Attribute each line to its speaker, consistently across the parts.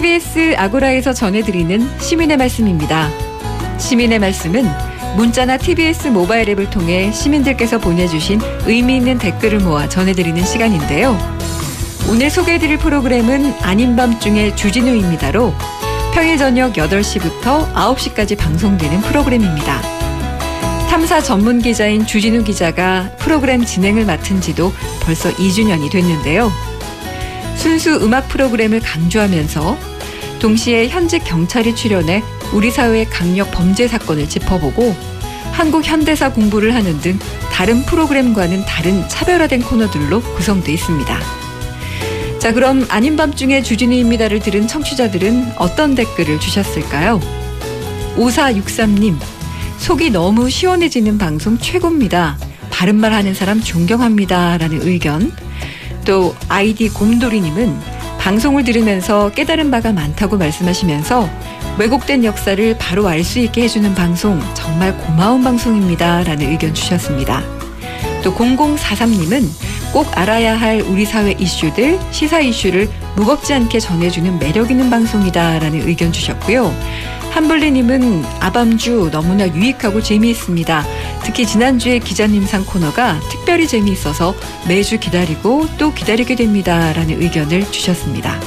Speaker 1: KBS 아고라에서 전해드리는 시민의 말씀입니다. 시민의 말씀은 문자나 TBS 모바일 앱을 통해 시민들께서 보내주신 의미 있는 댓글을 모아 전해드리는 시간인데요. 오늘 소개해드릴 프로그램은 아닌 밤중에 주진우입니다로 평일 저녁 8시부터 9시까지 방송되는 프로그램입니다. 탐사 전문 기자인 주진우 기자가 프로그램 진행을 맡은 지도 벌써 2주년이 됐는데요. 순수 음악 프로그램을 강조하면서 동시에 현직 경찰이 출연해 우리 사회의 강력 범죄 사건을 짚어보고 한국 현대사 공부를 하는 등 다른 프로그램과는 다른 차별화된 코너들로 구성되어 있습니다. 자, 그럼 아닌 밤중에 주진우입니다를 들은 청취자들은 어떤 댓글을 주셨을까요? 5463님, 속이 너무 시원해지는 방송 최고입니다. 바른말 하는 사람 존경합니다. 라는 의견. 또 아이디 곰돌이님은 방송을 들으면서 깨달은 바가 많다고 말씀하시면서 왜곡된 역사를 바로 알 수 있게 해주는 방송 정말 고마운 방송입니다. 라는 의견 주셨습니다. 또 0043님은 꼭 알아야 할 우리 사회 이슈들, 시사 이슈를 무겁지 않게 전해주는 매력 있는 방송이다. 라는 의견 주셨고요. 한블리님은 아밤주 너무나 유익하고 재미있습니다. 특히 지난주에 기자님상 코너가 특별히 재미있어서 매주 기다리고 또 기다리게 됩니다. 라는 의견을 주셨습니다.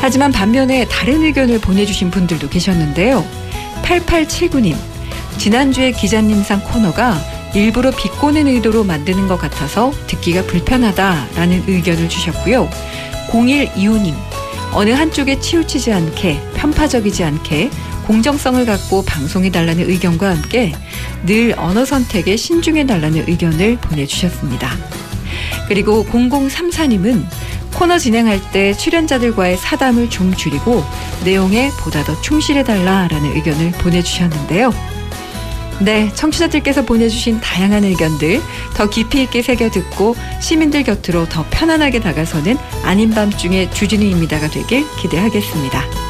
Speaker 1: 하지만 반면에 다른 의견을 보내주신 분들도 계셨는데요. 8879님, 지난주에 기자님상 코너가 일부러 비꼬는 의도로 만드는 것 같아서 듣기가 불편하다라는 의견을 주셨고요. 0125님, 어느 한쪽에 치우치지 않게 편파적이지 않게 공정성을 갖고 방송해달라는 의견과 함께 늘 언어 선택에 신중해달라는 의견을 보내주셨습니다. 그리고 0034님은 코너 진행할 때 출연자들과의 사담을 좀 줄이고 내용에 보다 더 충실해달라라는 의견을 보내주셨는데요. 네, 청취자들께서 보내주신 다양한 의견들 더 깊이 있게 새겨 듣고 시민들 곁으로 더 편안하게 다가서는 아닌 밤중에 주진우입니다가 되길 기대하겠습니다.